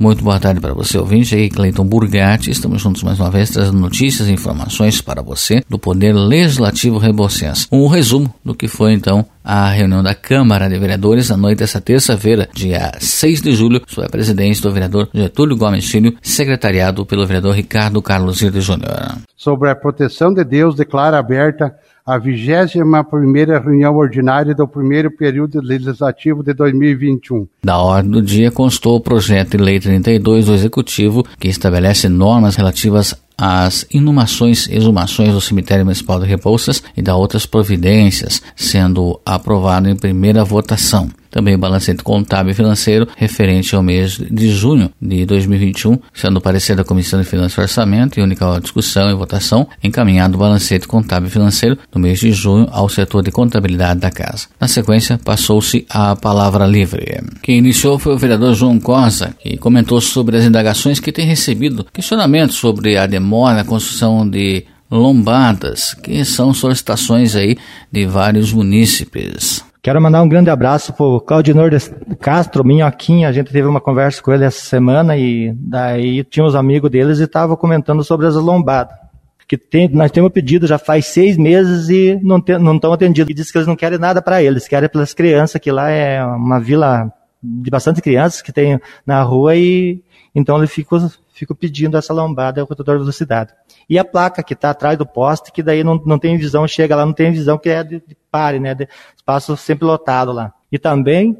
Muito boa tarde para você, ouvinte. Aqui Cleiton Burgatti. Estamos juntos mais uma vez trazendo notícias e informações para você do Poder Legislativo Reboscense. Um resumo do que foi então a reunião da Câmara de Vereadores na noite desta terça-feira, dia 6 de julho, sob a presidência do vereador Getúlio Gomes Filho, secretariado pelo vereador Ricardo Carlos Irde Júnior. Sobre a proteção de Deus, declara aberta a 21ª reunião ordinária do primeiro período legislativo de 2021. Da ordem do dia constou o projeto de lei 32 do Executivo, que estabelece normas relativas às inumações e exumações do cemitério municipal de Rebouças e da outras providências, sendo aprovado em primeira votação. Também o balancete contábil e financeiro referente ao mês de junho de 2021, sendo o parecer da Comissão de Finanças e Orçamento e única discussão e votação, encaminhado o balancete contábil e financeiro do mês de junho ao setor de contabilidade da Casa. Na sequência, passou-se a palavra livre. Quem iniciou foi o vereador João Cosa, que comentou sobre as indagações que tem recebido questionamentos sobre a demora na construção de lombadas, que são solicitações aí de vários munícipes. Quero mandar um grande abraço pro Claudinor Castro, Minhoquinha. A gente teve uma conversa com ele essa semana e daí tinha os amigos deles e estavam comentando sobre as lombadas. Que tem, nós temos pedido já faz seis meses e não estão atendidos. E diz que eles não querem nada para eles, querem pelas crianças, que lá é uma vila de bastante crianças que tem na rua e então ele ficou, ficou pedindo essa lombada de velocidade. E a placa que está atrás do poste, que daí não, não tem visão, chega lá, não tem visão, que é de, de pare, né? De, espaço sempre lotado lá. E também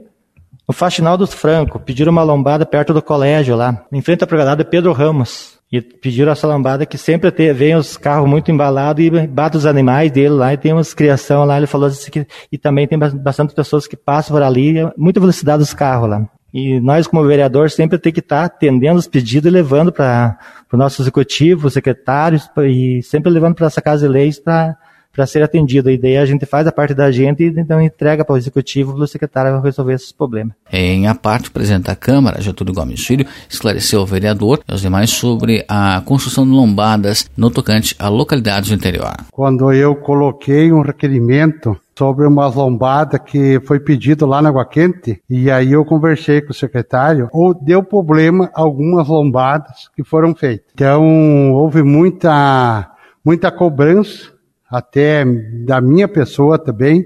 no Faxinal dos Franco, pediram uma lombada perto do colégio lá, em frente à propriedade Pedro Ramos. E pediram essa lombada que sempre tem, vem os carros muito embalados e bate os animais dele lá, e tem umas criação lá, ele falou assim que, e também tem bastante pessoas que passam por ali, muita velocidade dos carros lá. E nós, como vereador, sempre tem que estar atendendo os pedidos e levando para o nosso executivo, secretários, e sempre levando para essa casa de leis para para ser atendido. E daí a gente faz a parte da gente e então entrega para o executivo para o secretário resolver esses problemas. Em a parte, o presidente da Câmara, Getúlio Gomes Filho, esclareceu ao vereador e aos demais sobre a construção de lombadas no tocante a localidades do interior. Quando eu coloquei um requerimento sobre uma lombada que foi pedido lá na Água Quente, e aí eu conversei com o secretário, ou deu problema algumas lombadas que foram feitas. Então, houve muita, muita cobrança até da minha pessoa também,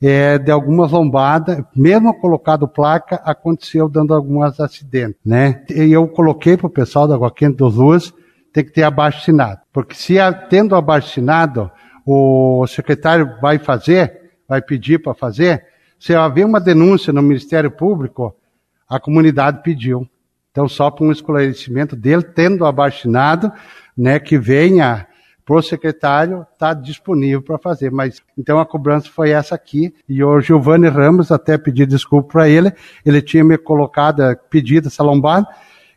é, de algumas lombadas, mesmo colocado placa, aconteceu dando alguns acidentes, né? E eu coloquei para o pessoal da Água Quente dos Ruas, tem que ter abaixo. Porque se tendo abaixo o secretário vai fazer, vai pedir para fazer, se haver uma denúncia no Ministério Público, a comunidade pediu. Então, só para um esclarecimento dele, tendo abaixo assinado, né, que venha para o secretário está disponível para fazer. Mas então a cobrança foi essa aqui e o Giovanni Ramos até pedi desculpa para ele. Ele tinha me colocado pedido essa lombada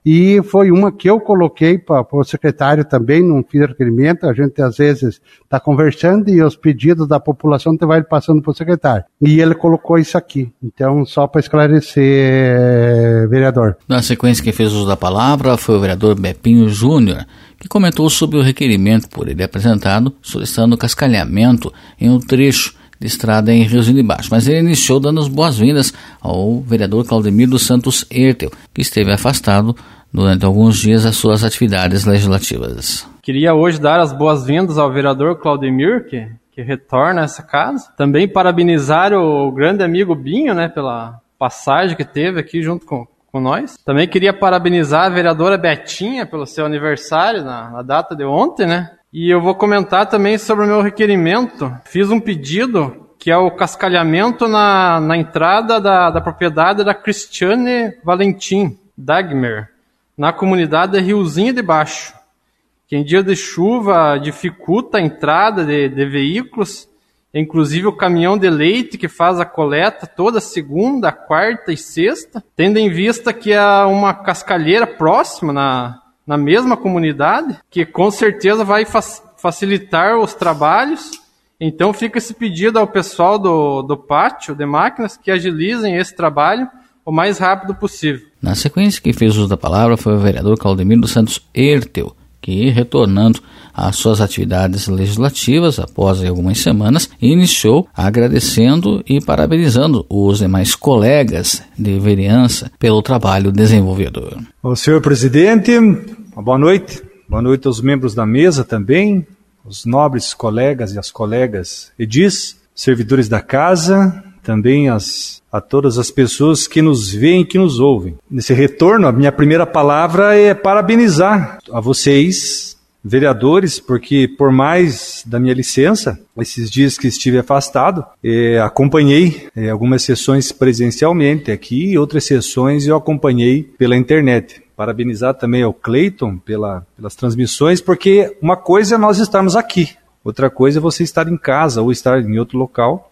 e foi uma que eu coloquei para o secretário também, não fiz requerimento, a gente às vezes está conversando e os pedidos da população te vai passando para o secretário. E ele colocou isso aqui. Então, só para esclarecer, vereador. Na sequência, quem fez uso da palavra foi o vereador Bepinho Júnior, que comentou sobre o requerimento por ele apresentado, solicitando cascalhamento em um trecho estrada em Riozinho de Baixo. Mas ele iniciou dando as boas-vindas ao vereador Claudemir dos Santos Ertel, que esteve afastado durante alguns dias das suas atividades legislativas. Queria hoje dar as boas-vindas ao vereador Claudemir, que, que retorna a essa casa. Também parabenizar o grande amigo Binho, né, pela passagem que teve aqui junto com, com nós. Também queria parabenizar a vereadora Betinha pelo seu aniversário na, na data de ontem, né? E eu vou comentar também sobre o meu requerimento. Fiz um pedido que é o cascalhamento na, na entrada da, da propriedade da Cristiane Valentim Dagmer, na comunidade Riozinho de Baixo, que em dia de chuva dificulta a entrada de, de veículos, inclusive o caminhão de leite que faz a coleta toda segunda, quarta e sexta, tendo em vista que há uma cascalheira próxima na, na mesma comunidade, que com certeza vai facilitar os trabalhos. Então fica esse pedido ao pessoal do, do pátio de máquinas que agilizem esse trabalho o mais rápido possível. Na sequência, quem fez uso da palavra foi o vereador Claudemir dos Santos Ertel, que, retornando as suas atividades legislativas após algumas semanas iniciou agradecendo e parabenizando os demais colegas de vereança pelo trabalho desenvolvido. O senhor presidente, boa noite. Boa noite aos membros da mesa também, os nobres colegas e as colegas edis, servidores da casa, também as, a todas as pessoas que nos veem e que nos ouvem. Nesse retorno, a minha primeira palavra é parabenizar a vocês, vereadores, porque por mais da minha licença, esses dias que estive afastado, eh, acompanhei eh, algumas sessões presencialmente aqui e outras sessões eu acompanhei pela internet. Parabenizar também ao Cleiton pela, pelas transmissões, porque uma coisa é nós estarmos aqui, outra coisa é você estar em casa ou estar em outro local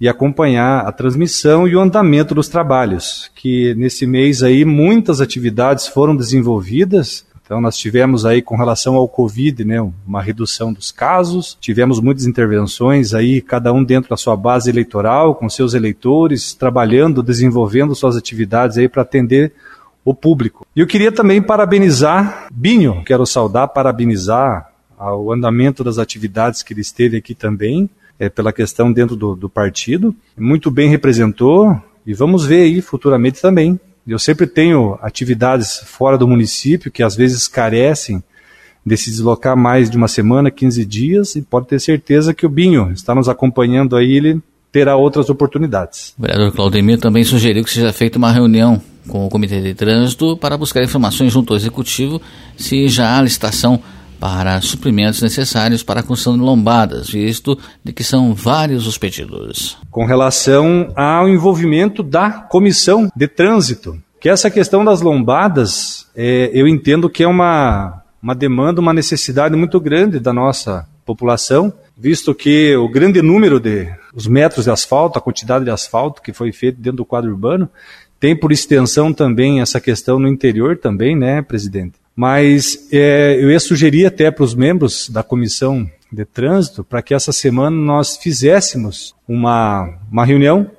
e acompanhar a transmissão e o andamento dos trabalhos, que nesse mês aí muitas atividades foram desenvolvidas. Então nós tivemos aí com relação ao Covid, né, uma redução dos casos, tivemos muitas intervenções aí, cada um dentro da sua base eleitoral, com seus eleitores, trabalhando, desenvolvendo suas atividades aí para atender o público. E eu queria também parabenizar Binho, quero saudar, parabenizar ao andamento das atividades que ele esteve aqui também, é, pela questão dentro do, do partido. Muito bem representou e vamos ver aí futuramente também. Eu sempre tenho atividades fora do município que às vezes carecem de se deslocar mais de uma semana, 15 dias, e pode ter certeza que o Binho está nos acompanhando aí, ele terá outras oportunidades. O vereador Claudemir também sugeriu que seja feita uma reunião com o Comitê de Trânsito para buscar informações junto ao Executivo se já há licitação para suprimentos necessários para a construção de lombadas, visto de que são vários os pedidos. Com relação ao envolvimento da comissão de trânsito, que essa questão das lombadas, é, eu entendo que é uma, uma demanda, uma necessidade muito grande da nossa população, visto que o grande número de os metros de asfalto, a quantidade de asfalto que foi feito dentro do quadro urbano, tem por extensão também essa questão no interior também, né, presidente? Mas é, eu ia sugerir até para os membros da comissão de trânsito para que essa semana nós fizéssemos uma, uma reunião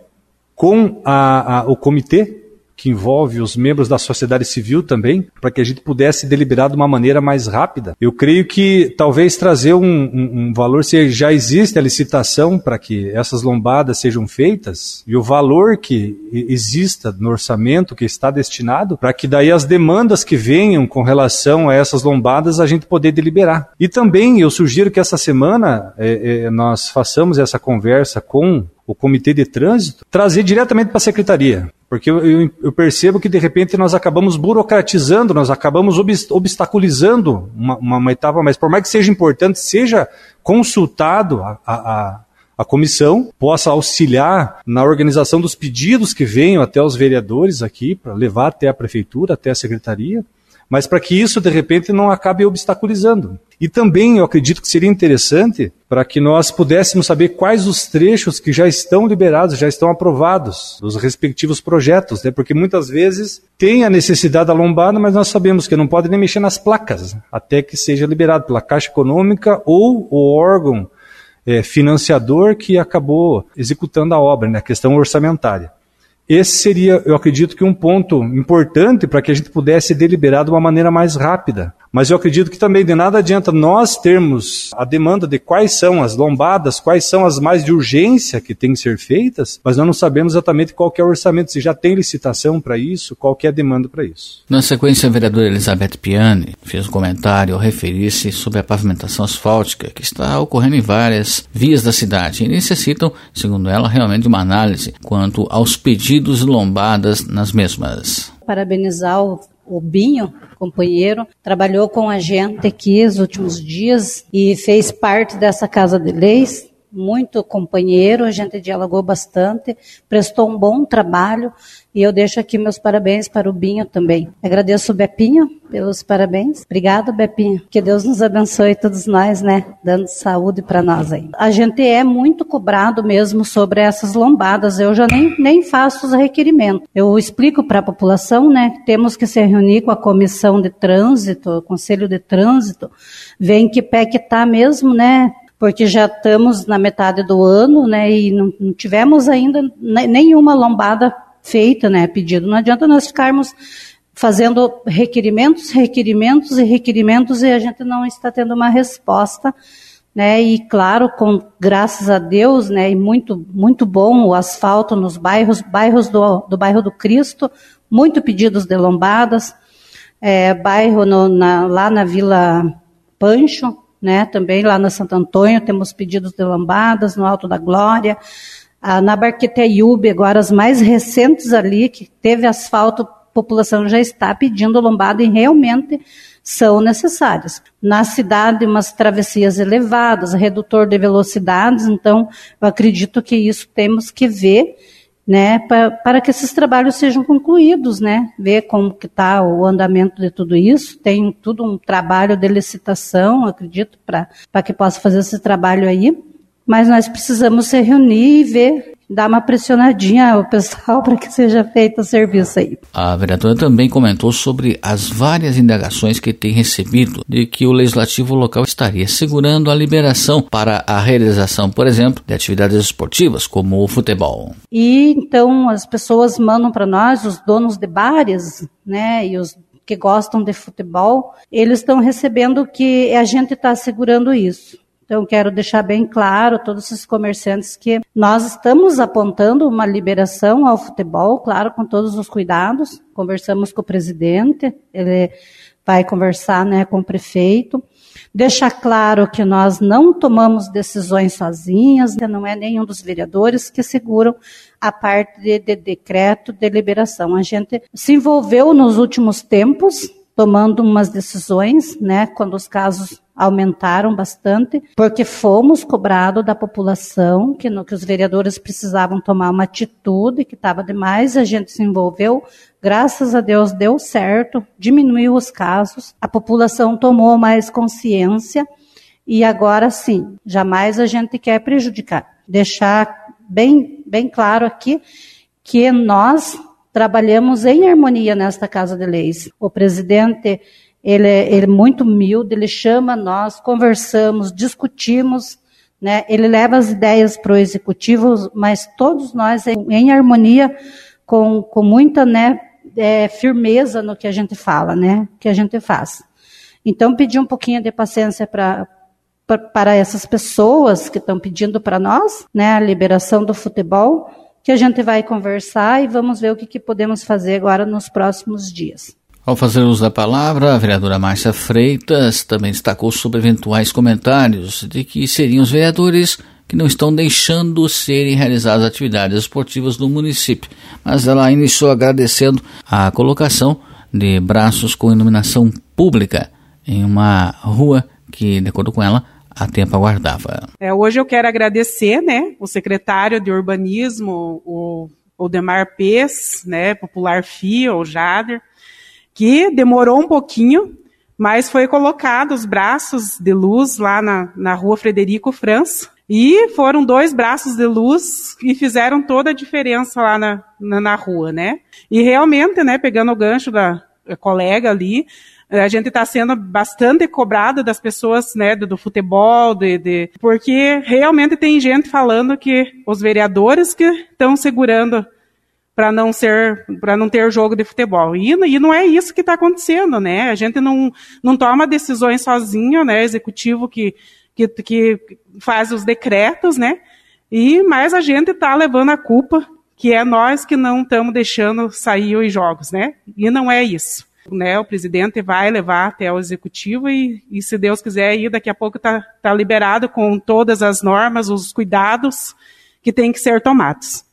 com a, a, o comitê que envolve os membros da sociedade civil também, para que a gente pudesse deliberar de uma maneira mais rápida. Eu creio que talvez trazer um, um, um valor, se já existe a licitação para que essas lombadas sejam feitas, e o valor que exista no orçamento que está destinado, para que daí as demandas que venham com relação a essas lombadas a gente poder deliberar. E também eu sugiro que essa semana é, é, nós façamos essa conversa com o comitê de trânsito, trazer diretamente para a secretaria. Porque eu, eu, eu, percebo que de repente nós acabamos burocratizando, nós acabamos obstaculizando uma, uma, uma, etapa, mas por mais que seja importante, seja consultado a, a, a comissão, possa auxiliar na organização dos pedidos que venham até os vereadores aqui, para levar até a prefeitura, até a secretaria, mas para que isso de repente não acabe obstaculizando. E também eu acredito que seria interessante para que nós pudéssemos saber quais os trechos que já estão liberados, já estão aprovados dos respectivos projetos, né? porque muitas vezes tem a necessidade da lombada, mas nós sabemos que não pode nem mexer nas placas até que seja liberado pela Caixa Econômica ou o órgão é, financiador que acabou executando a obra, né? a questão orçamentária. Esse seria, eu acredito que um ponto importante para que a gente pudesse deliberar de uma maneira mais rápida. Mas eu acredito que também de nada adianta nós termos a demanda de quais são as lombadas, quais são as mais de urgência que têm que ser feitas, mas nós não sabemos exatamente qual é o orçamento, se já tem licitação para isso, qual é a demanda para isso. Na sequência, a vereadora Elizabeth Piani fez um comentário ao referir-se sobre a pavimentação asfáltica que está ocorrendo em várias vias da cidade e necessitam, segundo ela, realmente de uma análise quanto aos pedidos de lombadas nas mesmas. Parabenizar o o Binho, companheiro, trabalhou com a gente aqui os últimos dias e fez parte dessa casa de leis. Muito companheiro, a gente dialogou bastante, prestou um bom trabalho e eu deixo aqui meus parabéns para o Binho também. Agradeço o Bepinho pelos parabéns. Obrigada, Bepinho. Que Deus nos abençoe todos nós, né? Dando saúde para nós aí. A gente é muito cobrado mesmo sobre essas lombadas. Eu já nem, nem faço os requerimentos. Eu explico para a população, né? Temos que se reunir com a comissão de trânsito, o conselho de trânsito, ver em que pé que tá mesmo, né? Porque já estamos na metade do ano, né, e não, não tivemos ainda nenhuma lombada feita, né, pedido. Não adianta nós ficarmos fazendo requerimentos, requerimentos e requerimentos e a gente não está tendo uma resposta. Né, e claro, com graças a Deus, né, e muito muito bom o asfalto nos bairros, bairros do, do bairro do Cristo, muito pedidos de lombadas, é, bairro no, na, lá na Vila Pancho, né, também lá na Santo Antônio temos pedidos de lambadas, no Alto da Glória, ah, na Barqueteiube, agora as mais recentes ali, que teve asfalto, a população já está pedindo lombada e realmente são necessárias. Na cidade, umas travessias elevadas, redutor de velocidades, então eu acredito que isso temos que ver né, para, para que esses trabalhos sejam concluídos, né, ver como que está o andamento de tudo isso, tem tudo um trabalho de licitação, acredito, para que possa fazer esse trabalho aí, mas nós precisamos se reunir e ver dar uma pressionadinha ao pessoal para que seja feito o serviço aí. A vereadora também comentou sobre as várias indagações que tem recebido de que o legislativo local estaria segurando a liberação para a realização, por exemplo, de atividades esportivas como o futebol. E então as pessoas mandam para nós, os donos de bares, né, e os que gostam de futebol, eles estão recebendo que a gente está segurando isso. Então, quero deixar bem claro todos esses comerciantes que nós estamos apontando uma liberação ao futebol, claro, com todos os cuidados. Conversamos com o presidente, ele vai conversar né, com o prefeito. Deixar claro que nós não tomamos decisões sozinhas, não é nenhum dos vereadores que seguram a parte de, de decreto de liberação. A gente se envolveu nos últimos tempos tomando umas decisões, né, quando os casos aumentaram bastante, porque fomos cobrados da população que, no, que os vereadores precisavam tomar uma atitude que estava demais, a gente se envolveu, graças a Deus deu certo, diminuiu os casos, a população tomou mais consciência e agora sim, jamais a gente quer prejudicar. Deixar bem, bem claro aqui que nós trabalhamos em harmonia nesta Casa de Leis. O presidente, ele, é, ele é muito humilde, ele chama nós, conversamos, discutimos, né? ele leva as ideias para o executivo, mas todos nós em, em harmonia, com, com muita né, é, firmeza no que a gente fala, né? que a gente faz. Então, pedir um pouquinho de paciência para para essas pessoas que estão pedindo para nós, né, a liberação do futebol, que a gente vai conversar e vamos ver o que, que podemos fazer agora nos próximos dias. Ao fazer uso da palavra, a vereadora Márcia Freitas também destacou sobre eventuais comentários de que seriam os vereadores que não estão deixando serem realizadas atividades esportivas no município. Mas ela iniciou agradecendo a colocação de braços com iluminação pública em uma rua que, de acordo com ela, a tempo aguardava. É, hoje eu quero agradecer, né, o secretário de urbanismo, o, o Demar Pes, né, popular FIA, o Jader, que demorou um pouquinho, mas foi colocado os braços de luz lá na, na rua Frederico França, e foram dois braços de luz e fizeram toda a diferença lá na, na, na rua, né? E realmente, né, pegando o gancho da colega ali, é, a gente está sendo bastante cobrado das pessoas, né, do, do futebol, de, de, porque realmente tem gente falando que os vereadores que estão segurando para não ser, para não ter jogo de futebol. E, e não é isso que está acontecendo, né? A gente não, não toma decisões sozinho, né? Executivo que, que, que faz os decretos, né? E mais a gente está levando a culpa que é nós que não estamos deixando sair os jogos, né? E não é isso né, o presidente vai levar até o executivo e, e se Deus quiser, aí daqui a pouco está tá liberado com todas as normas, os cuidados que têm que ser tomados.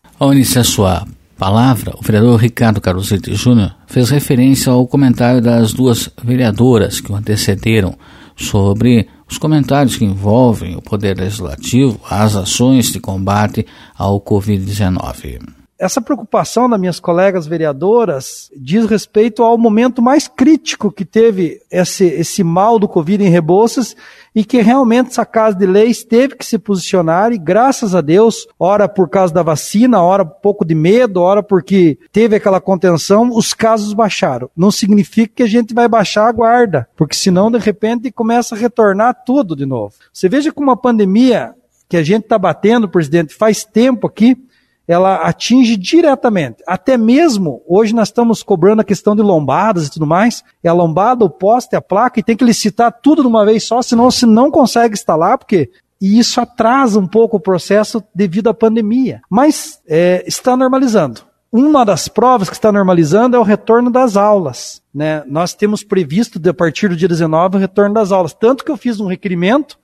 Sua palavra, o vereador Ricardo Carosete Júnior fez referência ao comentário das duas vereadoras que o antecederam sobre os comentários que envolvem o Poder Legislativo, as ações de combate ao Covid-19 essa preocupação das minhas colegas vereadoras diz respeito ao momento mais crítico que teve esse, esse mal do Covid em Rebouças e que realmente essa Casa de Leis teve que se posicionar e graças a Deus, ora por causa da vacina, ora um pouco de medo, ora porque teve aquela contenção, os casos baixaram. Não significa que a gente vai baixar a guarda, porque senão de repente começa a retornar tudo de novo. Você veja como a pandemia que a gente está batendo, presidente, faz tempo aqui, ela atinge diretamente. Até mesmo, hoje nós estamos cobrando a questão de lombadas e tudo mais. É a lombada, o poste, a placa, e tem que licitar tudo de uma vez só, senão você não consegue instalar, porque e isso atrasa um pouco o processo devido à pandemia. Mas é, está normalizando. Uma das provas que está normalizando é o retorno das aulas. Né? Nós temos previsto, a partir do dia 19, o retorno das aulas. Tanto que eu fiz um requerimento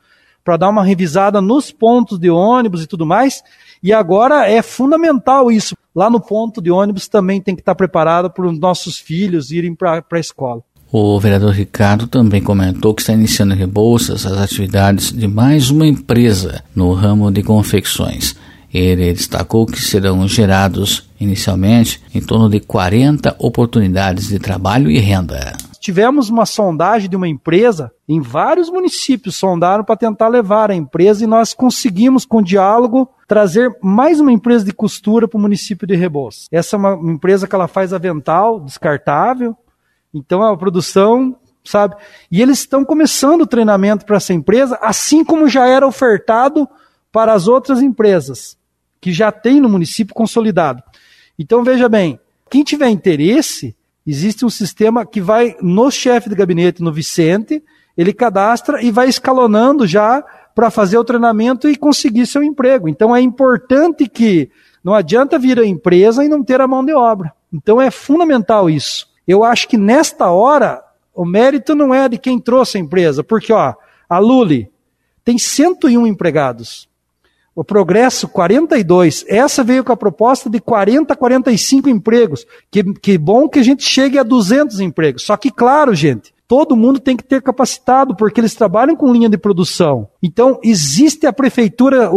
para dar uma revisada nos pontos de ônibus e tudo mais, e agora é fundamental isso. Lá no ponto de ônibus também tem que estar preparado para os nossos filhos irem para a escola. O vereador Ricardo também comentou que está iniciando em Rebouças as atividades de mais uma empresa no ramo de confecções. Ele destacou que serão gerados inicialmente em torno de 40 oportunidades de trabalho e renda tivemos uma sondagem de uma empresa, em vários municípios sondaram para tentar levar a empresa e nós conseguimos, com diálogo, trazer mais uma empresa de costura para o município de Rebouças. Essa é uma empresa que ela faz avental descartável, então é uma produção, sabe? E eles estão começando o treinamento para essa empresa, assim como já era ofertado para as outras empresas que já tem no município consolidado. Então veja bem, quem tiver interesse, Existe um sistema que vai no chefe de gabinete, no Vicente, ele cadastra e vai escalonando já para fazer o treinamento e conseguir seu emprego. Então é importante que não adianta vir a empresa e não ter a mão de obra. Então é fundamental isso. Eu acho que nesta hora o mérito não é de quem trouxe a empresa, porque ó, a Luli tem 101 empregados. O Progresso, 42. Essa veio com a proposta de 40 a 45 empregos. Que, que bom que a gente chegue a 200 empregos. Só que, claro, gente, todo mundo tem que ter capacitado, porque eles trabalham com linha de produção. Então, existe a prefeitura,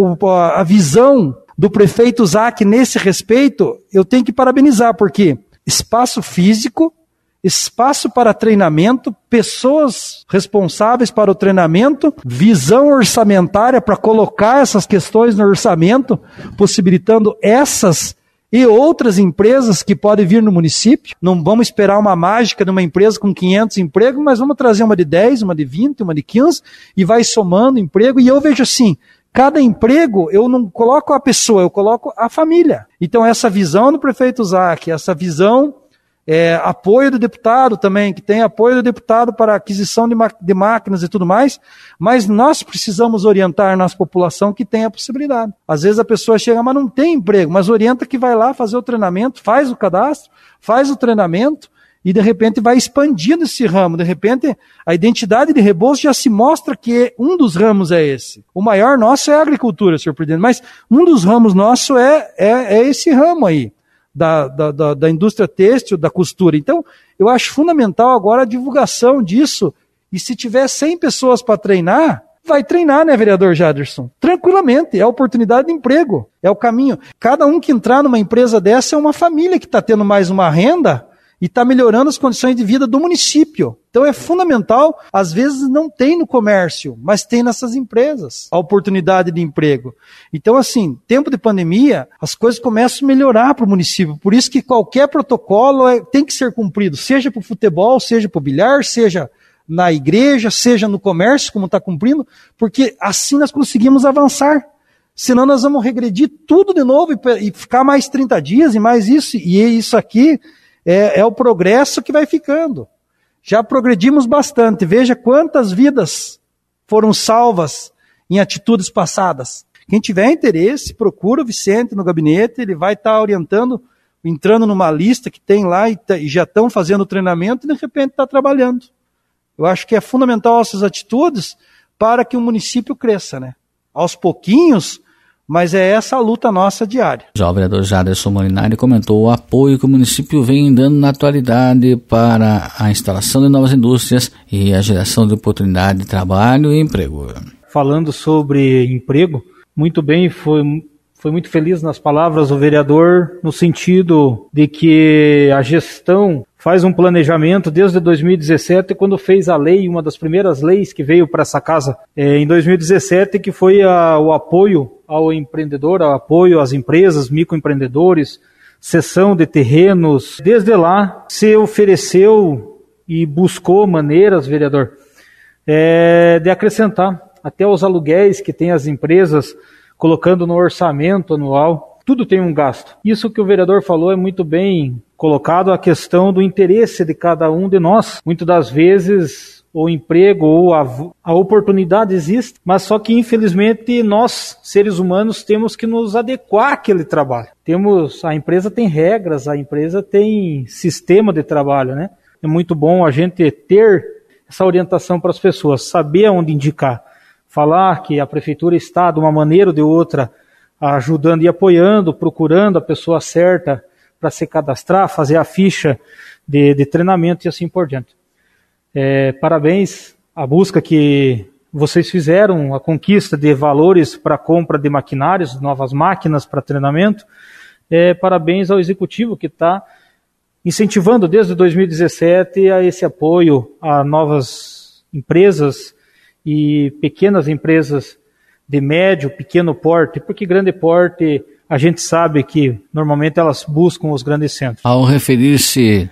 a visão do prefeito Zac nesse respeito, eu tenho que parabenizar, porque espaço físico, espaço para treinamento, pessoas responsáveis para o treinamento, visão orçamentária para colocar essas questões no orçamento, possibilitando essas e outras empresas que podem vir no município. Não vamos esperar uma mágica de uma empresa com 500 empregos, mas vamos trazer uma de 10, uma de 20, uma de 15 e vai somando emprego. E eu vejo assim, cada emprego, eu não coloco a pessoa, eu coloco a família. Então, essa visão do prefeito Zac, essa visão é, apoio do deputado também, que tem apoio do deputado para aquisição de, de, máquinas e tudo mais, mas nós precisamos orientar a nossa população que tem a possibilidade. Às vezes a pessoa chega, mas não tem emprego, mas orienta que vai lá fazer o treinamento, faz o cadastro, faz o treinamento e de repente vai expandindo esse ramo. De repente a identidade de Rebouças já se mostra que um dos ramos é esse. O maior nosso é a agricultura, senhor presidente, mas um dos ramos nosso é, é, é esse ramo aí da, da, da, da indústria têxtil, da costura. Então, eu acho fundamental agora a divulgação disso. E se tiver 100 pessoas para treinar, vai treinar, né, vereador Jaderson? Tranquilamente, é oportunidade de emprego, é o caminho. Cada um que entrar numa empresa dessa é uma família que está tendo mais uma renda e está melhorando as condições de vida do município. Então é fundamental, às vezes não tem no comércio, mas tem nessas empresas a oportunidade de emprego. Então, assim, tempo de pandemia, as coisas começam a melhorar para o município. Por isso que qualquer protocolo é, tem que ser cumprido, seja para o futebol, seja para o bilhar, seja na igreja, seja no comércio, como está cumprindo, porque assim nós conseguimos avançar. Senão nós vamos regredir tudo de novo e, e ficar mais 30 dias e mais isso. E isso aqui é, é o progresso que vai ficando. Já progredimos bastante. Veja quantas vidas foram salvas em atitudes passadas. Quem tiver interesse, procura o Vicente no gabinete, ele vai estar tá orientando, entrando numa lista que tem lá e, tá, e já estão fazendo o treinamento e de repente está trabalhando. Eu acho que é fundamental essas atitudes para que o município cresça, né? Aos pouquinhos, mas é essa a luta nossa diária. Já o vereador Jaderson Molinari comentou o apoio que o município vem dando na atualidade para a instalação de novas indústrias e a geração de oportunidade de trabalho e emprego. Falando sobre emprego, muito bem, foi, foi muito feliz nas palavras do vereador, no sentido de que a gestão faz um planejamento desde 2017, quando fez a lei, uma das primeiras leis que veio para essa casa é, em 2017, que foi a, o apoio ao empreendedor, o apoio às empresas, microempreendedores, cessão de terrenos. Desde lá se ofereceu e buscou maneiras, vereador, é, de acrescentar até os aluguéis que tem as empresas colocando no orçamento anual Tudo tem um gasto. Isso que o vereador falou é muito bem colocado a questão do interesse de cada um de nós. Muitas das vezes o emprego ou a, a, oportunidade existe, mas só que infelizmente nós, seres humanos, temos que nos adequar àquele trabalho. Temos, a empresa tem regras, a empresa tem sistema de trabalho, né? É muito bom a gente ter essa orientação para as pessoas, saber onde indicar, falar que a prefeitura está de uma maneira ou de outra ajudando e apoiando, procurando a pessoa certa para se cadastrar, fazer a ficha de, de treinamento e assim por diante. É, parabéns à busca que vocês fizeram, a conquista de valores para compra de maquinários, novas máquinas para treinamento. É, parabéns ao executivo que está incentivando desde 2017 a esse apoio a novas empresas e pequenas empresas de médio, pequeno porte, porque grande porte a gente sabe que normalmente elas buscam os grandes centros. Ao referir-se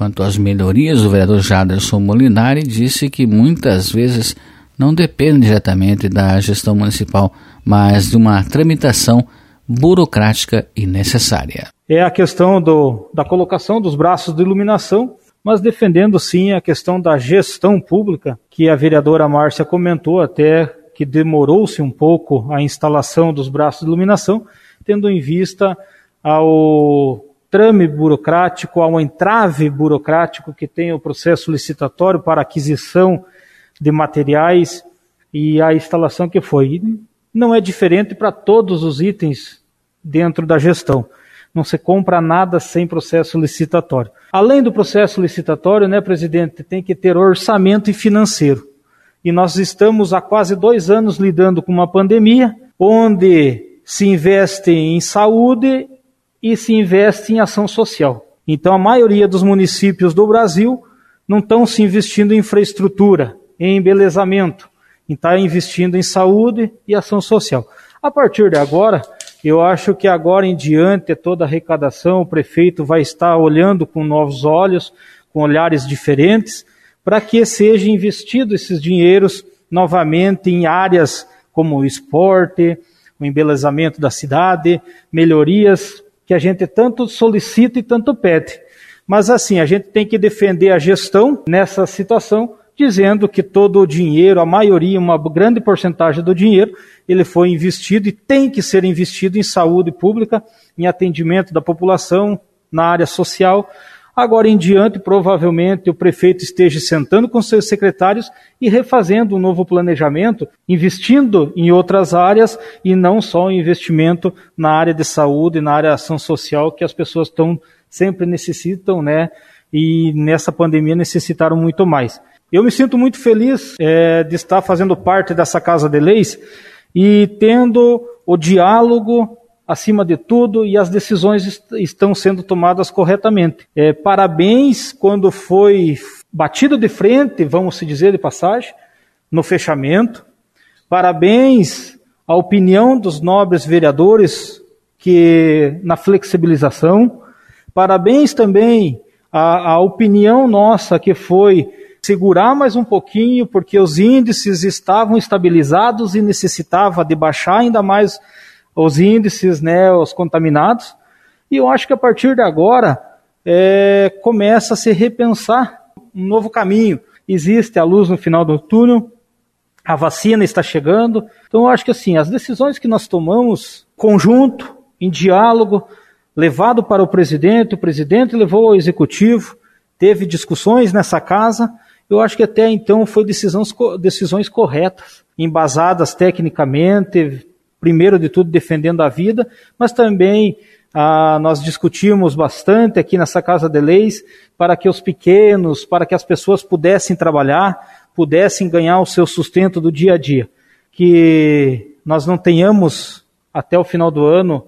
quanto às melhorias, o vereador Jaderson Molinari disse que muitas vezes não depende diretamente da gestão municipal, mas de uma tramitação burocrática e necessária. É a questão do, da colocação dos braços de iluminação, mas defendendo sim a questão da gestão pública, que a vereadora Márcia comentou até que demorou-se um pouco a instalação dos braços de iluminação, tendo em vista ao trame burocrático, ao entrave burocrático que tem o processo licitatório para aquisição de materiais e a instalação que foi. não é diferente para todos os itens dentro da gestão. Não se compra nada sem processo licitatório. Além do processo licitatório, né, presidente, tem que ter orçamento e financeiro. E nós estamos há quase dois anos lidando com uma pandemia, onde se investe em saúde e se investe em ação social. Então, a maioria dos municípios do Brasil não estão se investindo em infraestrutura, em embelezamento, está investindo em saúde e ação social. A partir de agora, eu acho que agora em diante, toda a arrecadação, o prefeito vai estar olhando com novos olhos, com olhares diferentes, para que seja investido esses dinheiros novamente em áreas como o esporte, o embelezamento da cidade, melhorias que a gente tanto solicita e tanto pede. Mas assim, a gente tem que defender a gestão nessa situação, dizendo que todo o dinheiro, a maioria, uma grande porcentagem do dinheiro, ele foi investido e tem que ser investido em saúde pública, em atendimento da população, na área social, Agora em diante, provavelmente o prefeito esteja sentando com seus secretários e refazendo um novo planejamento, investindo em outras áreas e não só o investimento na área de saúde, na área de ação social que as pessoas estão sempre necessitam, né? E nessa pandemia necessitaram muito mais. Eu me sinto muito feliz é, de estar fazendo parte dessa Casa de Leis e tendo o diálogo acima de tudo e as decisões est estão sendo tomadas corretamente. É, parabéns quando foi batido de frente, vamos se dizer de passagem, no fechamento. Parabéns à opinião dos nobres vereadores que na flexibilização. Parabéns também à, à opinião nossa que foi segurar mais um pouquinho, porque os índices estavam estabilizados e necessitava de baixar ainda mais os índices, né, os contaminados. E eu acho que a partir de agora é, começa a se repensar um novo caminho. Existe a luz no final do túnel, a vacina está chegando. Então eu acho que assim, as decisões que nós tomamos conjunto, em diálogo, levado para o presidente, o presidente levou ao executivo, teve discussões nessa casa. Eu acho que até então foi decisões, decisões corretas, embasadas tecnicamente, primeiro de tudo defendendo a vida, mas também ah, nós discutimos bastante aqui nessa Casa de Leis para que os pequenos, para que as pessoas pudessem trabalhar, pudessem ganhar o seu sustento do dia a dia. Que nós não tenhamos até o final do ano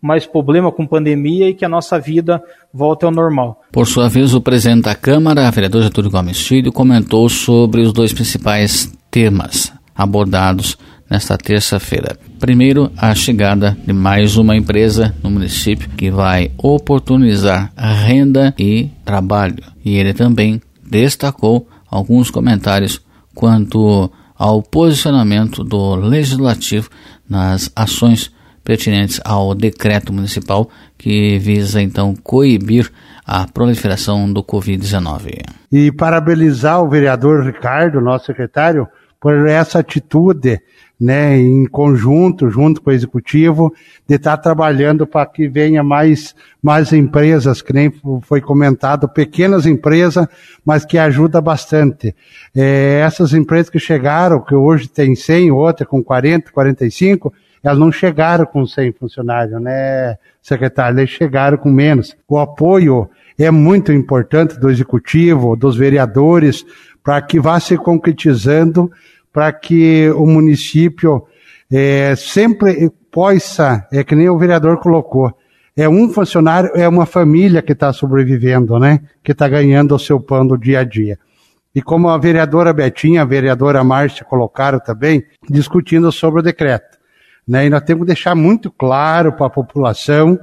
mais problema com pandemia e que a nossa vida volte ao normal. Por sua vez, o presidente da Câmara, vereador Getúlio Gomes Filho, comentou sobre os dois principais temas abordados nesta terça-feira. Primeiro, a chegada de mais uma empresa no município que vai oportunizar renda e trabalho. E ele também destacou alguns comentários quanto ao posicionamento do legislativo nas ações pertinentes ao decreto municipal que visa então coibir a proliferação do Covid-19. E parabenizar o vereador Ricardo, nosso secretário, por essa atitude né, em conjunto, junto com o executivo, de estar trabalhando para que venha mais, mais empresas, que nem foi comentado, pequenas empresas, mas que ajuda bastante. É, essas empresas que chegaram, que hoje tem 100, outra com 40, 45, elas não chegaram com 100 funcionários, né, secretário? Eles chegaram com menos. O apoio é muito importante do executivo, dos vereadores, para que vá se concretizando para que o município é, sempre possa, é que nem o vereador colocou, é um funcionário, é uma família que está sobrevivendo, né? Que está ganhando o seu pão do dia a dia. E como a vereadora Betinha, a vereadora Márcia colocaram também, discutindo sobre o decreto. Né? E nós temos que deixar muito claro para a população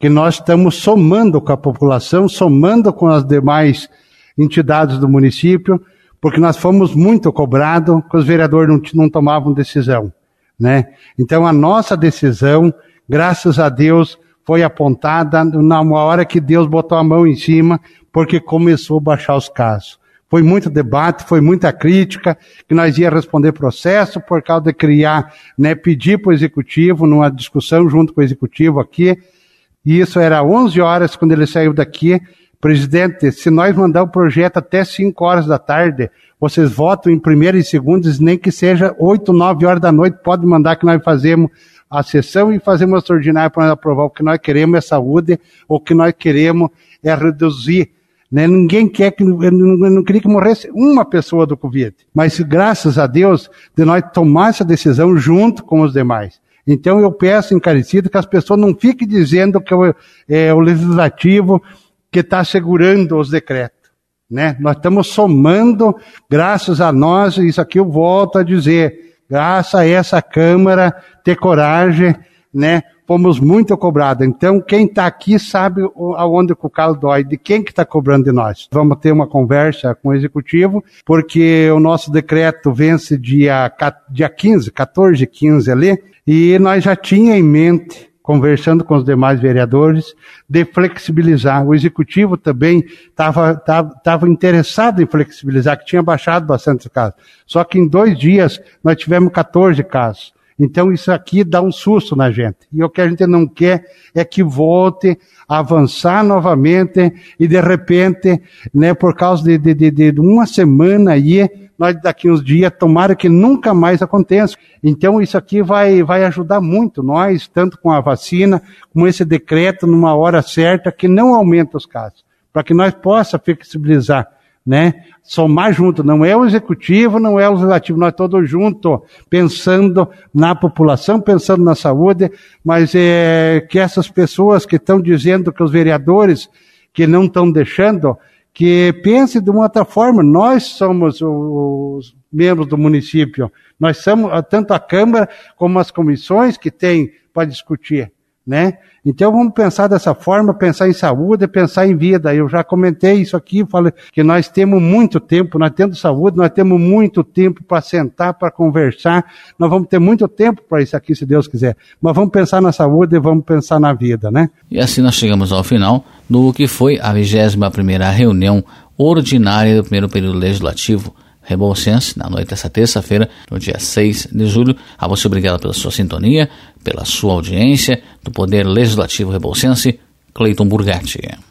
que nós estamos somando com a população, somando com as demais entidades do município, porque nós fomos muito cobrados que os vereadores não, não tomavam decisão, né? Então a nossa decisão, graças a Deus, foi apontada na hora que Deus botou a mão em cima, porque começou a baixar os casos. Foi muito debate, foi muita crítica, que nós ia responder processo por causa de criar, né, pedir para o executivo, numa discussão junto com o executivo aqui, e isso era 11 horas quando ele saiu daqui, Presidente, se nós mandar o projeto até 5 horas da tarde, vocês votam em primeiro e segundo, nem que seja 8, 9 horas da noite, pode mandar que nós fazemos a sessão e fazemos a extraordinária para aprovar. O que nós queremos é saúde, o que nós queremos é reduzir. Né? Ninguém quer que, eu não queria que morresse uma pessoa do Covid. Mas graças a Deus, de nós tomar essa decisão junto com os demais. Então eu peço encarecido que as pessoas não fiquem dizendo que é, o legislativo que está segurando os decretos. Né? Nós estamos somando, graças a nós, isso aqui eu volto a dizer, graças a essa Câmara ter coragem, né? Fomos muito cobrados. Então, quem está aqui sabe aonde o calo dói, de quem que está cobrando de nós. Vamos ter uma conversa com o Executivo, porque o nosso decreto vence dia, dia 15, 14, 15 ali, e nós já tinha em mente conversando com os demais vereadores, de flexibilizar. O executivo também estava interessado em flexibilizar, que tinha baixado bastante casos. Só que em dois dias nós tivemos 14 casos. Então isso aqui dá um susto na gente. E o que a gente não quer é que volte a avançar novamente e de repente, né, por causa de, de, de, de uma semana aí, nós daqui uns dias, tomara que nunca mais aconteça. Então isso aqui vai, vai ajudar muito nós, tanto com a vacina, como esse decreto numa hora certa, que não aumenta os casos, para que nós possa flexibilizar, né? Somar junto, não é o executivo, não é o legislativo, nós todos juntos, pensando na população, pensando na saúde, mas é que essas pessoas que estão dizendo que os vereadores que não estão deixando, que pense de uma outra forma. Nós somos os membros do município, nós somos tanto a Câmara como as comissões que tem para discutir, né? Então vamos pensar dessa forma, pensar em saúde, pensar em vida. Eu já comentei isso aqui, falei que nós temos muito tempo, nós temos saúde, nós temos muito tempo para sentar, para conversar. Nós vamos ter muito tempo para isso aqui, se Deus quiser. Mas vamos pensar na saúde e vamos pensar na vida, né? E assim nós chegamos ao final do que foi a 21 primeira reunião ordinária do primeiro período legislativo Rebolsense, na noite dessa terça-feira, no dia 6 de julho. A você obrigado pela sua sintonia, pela sua audiência, do Poder Legislativo Rebolsense, Cleiton Burgatti.